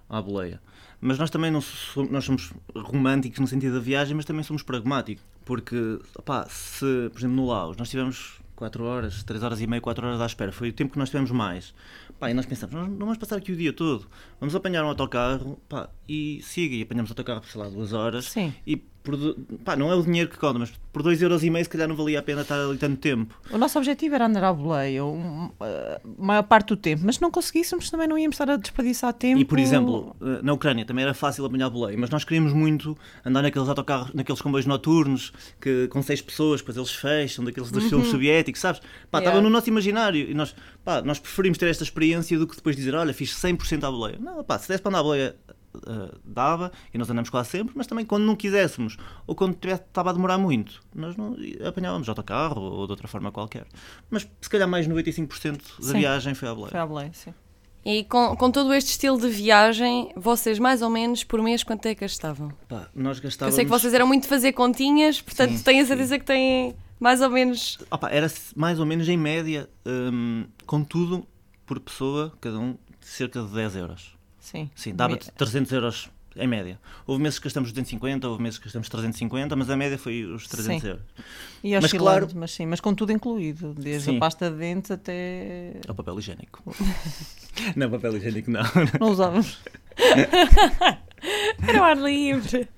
à boleia. Mas nós também não somos, nós somos românticos no sentido da viagem, mas também somos pragmáticos. Porque, opá, se, por exemplo, no Laos, nós tivemos 4 horas, 3 horas e meia, 4 horas à espera. Foi o tempo que nós tivemos mais. Pá, e nós pensamos, nós não vamos passar aqui o dia todo. Vamos apanhar um autocarro pá, e siga. E apanhamos o autocarro por, sei lá, duas horas. Sim. E por, pá, não é o dinheiro que conta, mas por 2,5€ se calhar não valia a pena estar ali tanto tempo. O nosso objetivo era andar à boleia um, a maior parte do tempo, mas se não conseguíssemos também não íamos estar a desperdiçar tempo. E por exemplo, eh, na Ucrânia também era fácil apanhar boleia, mas nós queríamos muito andar naqueles autocarros, naqueles comboios noturnos que, com seis pessoas, depois eles fecham, daqueles dos filmes soviéticos, sabes? Pá, estava Yeah. no nosso imaginário e nós, pá, nós preferimos ter esta experiência do que depois dizer, olha, fiz 100% à boleia. Não, pá, se desse para andar à boleia, eh, dava, e nós andamos quase sempre, mas também quando não quiséssemos, ou quando tivesse, estava a demorar muito, nós não apanhávamos autocarro ou de outra forma qualquer. Mas se calhar mais 95% da Sim. viagem foi à boleia. Foi à boleia, sim. E com, com todo este estilo de viagem, vocês mais ou menos por mês quanto é que gastavam? Pá, nós Eu gastávamos... sei que vocês eram muito de fazer continhas, portanto Sim, tenho a sim. certeza que têm mais ou menos. Opa, era mais ou menos em média, hum, com tudo, por pessoa, cada um, cerca de 10 euros. Sim. Sim, dava-te 300 euros em média. Houve meses que gastamos 250, houve meses que gastamos 350, mas a média foi os 300 Sim. euros. E Mas claro- mas sim, mas com tudo incluído, desde Sim. a pasta de dentes até. É o papel higiênico. não, papel higiênico não. Não usávamos. Era o ar livre.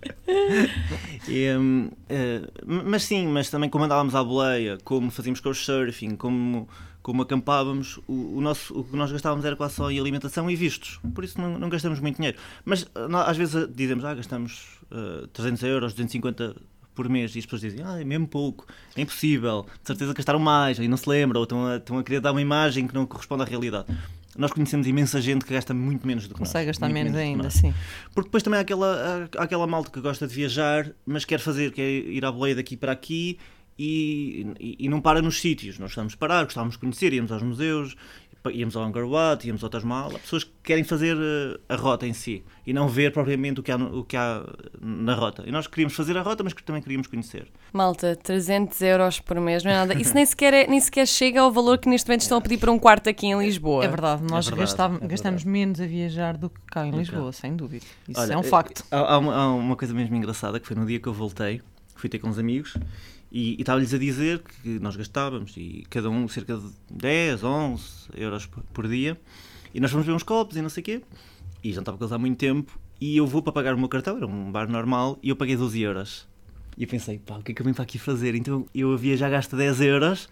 Hum, eh, mas sim, mas também como andávamos à boleia, como fazíamos couchsurfing, como, como acampávamos, o, o nosso, o que nós gastávamos era quase só em alimentação e vistos. Por isso não, não gastamos muito dinheiro. Mas ah, nó- às vezes ah, dizemos, ah, gastamos ah, 300 euros, 250 por mês, e as pessoas dizem, ah, é mesmo pouco, é impossível, de certeza gastaram mais, e não se lembram, ou estão a, estão a querer dar uma imagem que não corresponde à realidade. Nós conhecemos imensa gente que gasta muito menos do que nós. Consegue gastar menos que ainda, nós. sim. Porque depois também há aquela, há aquela malta que gosta de viajar, mas quer fazer, quer ir à boleia daqui para aqui e, e, e não para nos sítios. Nós gostávamos de parar, gostávamos de conhecer, íamos aos museus, íamos ao Angkor Wat, íamos ao Taj Mahal. Pessoas que querem fazer eh, a rota em si e não ver propriamente o que há, o que há na rota. E nós queríamos fazer a rota, mas que também queríamos conhecer. Malta, 300 euros por mês, não é nada. Isso nem sequer, é- nem sequer chega ao valor que neste momento estão a pedir para um quarto aqui em Lisboa. É verdade, nós verdade, gastava- é verdade. gastamos menos a viajar do que cá em Lisboa, sem dúvida. Isso Olha, é um eh, facto. Há, há uma, há uma coisa mesmo engraçada que foi no dia que eu voltei, fui ter com uns amigos e, estava-lhes a dizer que nós gastávamos e cada um cerca de 10, 11 euros por, dia e nós fomos ver uns copos e não sei o quê e já estava com eles há muito tempo e eu vou para pagar o meu cartão, era um bar normal e eu paguei 12 euros. E eu pensei, pá, o que é que eu venho para aqui fazer? Então eu havia já gasto 10 euros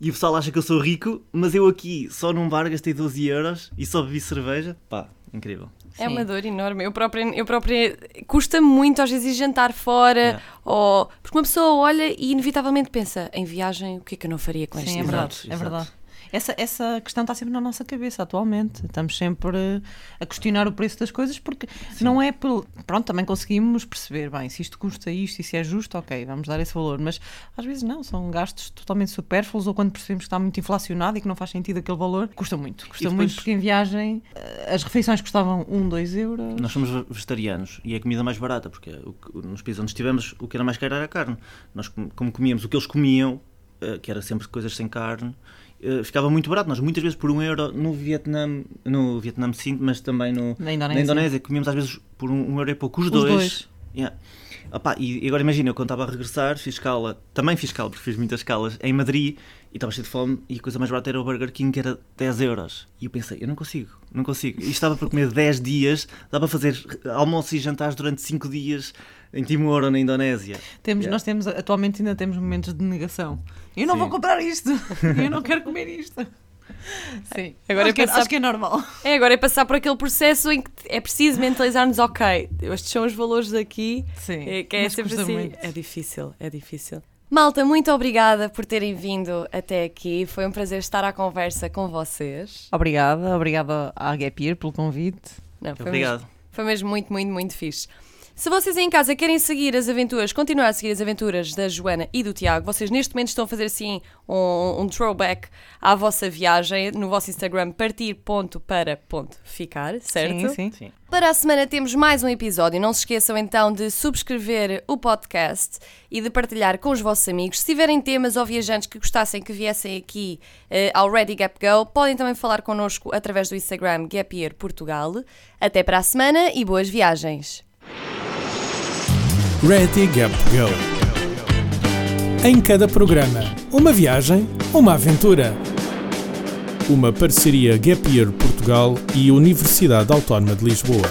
e o pessoal acha que eu sou rico, mas eu aqui só num bar gastei 12 euros e só bebi cerveja. Pá, incrível. É Sim. uma dor enorme. Eu própria, eu própria custa muito às vezes ir jantar fora, Yeah. ou porque uma pessoa olha e inevitavelmente pensa em viagem, o que é que eu não faria com este Sim, é dinheiro? verdade, Exato, é exato. verdade. Essa, essa questão está sempre na nossa cabeça atualmente. Estamos sempre eh, a questionar o preço das coisas porque não é pelo. Pronto, também conseguimos perceber, bem, se isto custa isto e se é justo, ok, vamos dar esse valor. Mas às vezes não, são gastos totalmente supérfluos ou quando percebemos que está muito inflacionado e que não faz sentido aquele valor, custa muito. Custa depois- muito porque em viagem eh, as refeições custavam 1, 2 euros. Nós somos ve- vegetarianos e é a comida mais barata, porque nos países onde estivemos o que era mais caro era a carne. Nós, com- como comíamos o que eles comiam, eh, que era sempre coisas sem carne, eh, ficava muito barato. Nós muitas vezes por um euro no Vietnã, no Vietnã sim, mas também no, Na Indonésia. na Indonésia, comíamos às vezes por um, um euro e pouco os, Os dois. dois. Yeah. Opá, e agora imagina, eu quando estava a regressar, fiz escala, também fiz escala, porque fiz muitas escalas em Madrid e estava cheio de fome e a coisa mais barata era o Burger King, que era 10 euros. E eu pensei, eu não consigo, não consigo. E estava para comer 10 dias, dá para fazer almoços e jantares durante 5 dias em Timor ou na Indonésia. Temos, Yeah. Nós temos, atualmente ainda temos momentos de negação. Eu não Sim. vou comprar isto, eu não quero comer isto. Sim, Agora acho, é que é, pensar- acho que é normal. É, agora é passar por aquele processo em que é preciso mentalizar-nos, ok, estes são os valores daqui, Sim, é, que é mas sempre custa assim. muito. É difícil, é difícil. Malta, muito obrigada por terem vindo até aqui. Foi um prazer estar à conversa com vocês. Obrigada, obrigada à Gap Year pelo convite. Não, foi Obrigado. Mesmo, foi mesmo muito, muito, muito fixe. Se vocês aí em casa querem seguir as aventuras, continuar a seguir as aventuras da Joana e do Tiago, vocês neste momento estão a fazer assim um, um throwback à vossa viagem no vosso Instagram partir.para.ficar, certo? Sim, sim. Sim. Para a semana temos mais um episódio. Não se esqueçam então de subscrever o podcast e de partilhar com os vossos amigos. Se tiverem temas ou viajantes que gostassem que viessem aqui eh, ao Ready Gap Go, podem também falar connosco através do Instagram Gap Year Portugal. Até para a semana e boas viagens! Ready Gap Go. Em cada programa, uma viagem, uma aventura. Uma parceria Gap Year Portugal e Universidade Autónoma de Lisboa.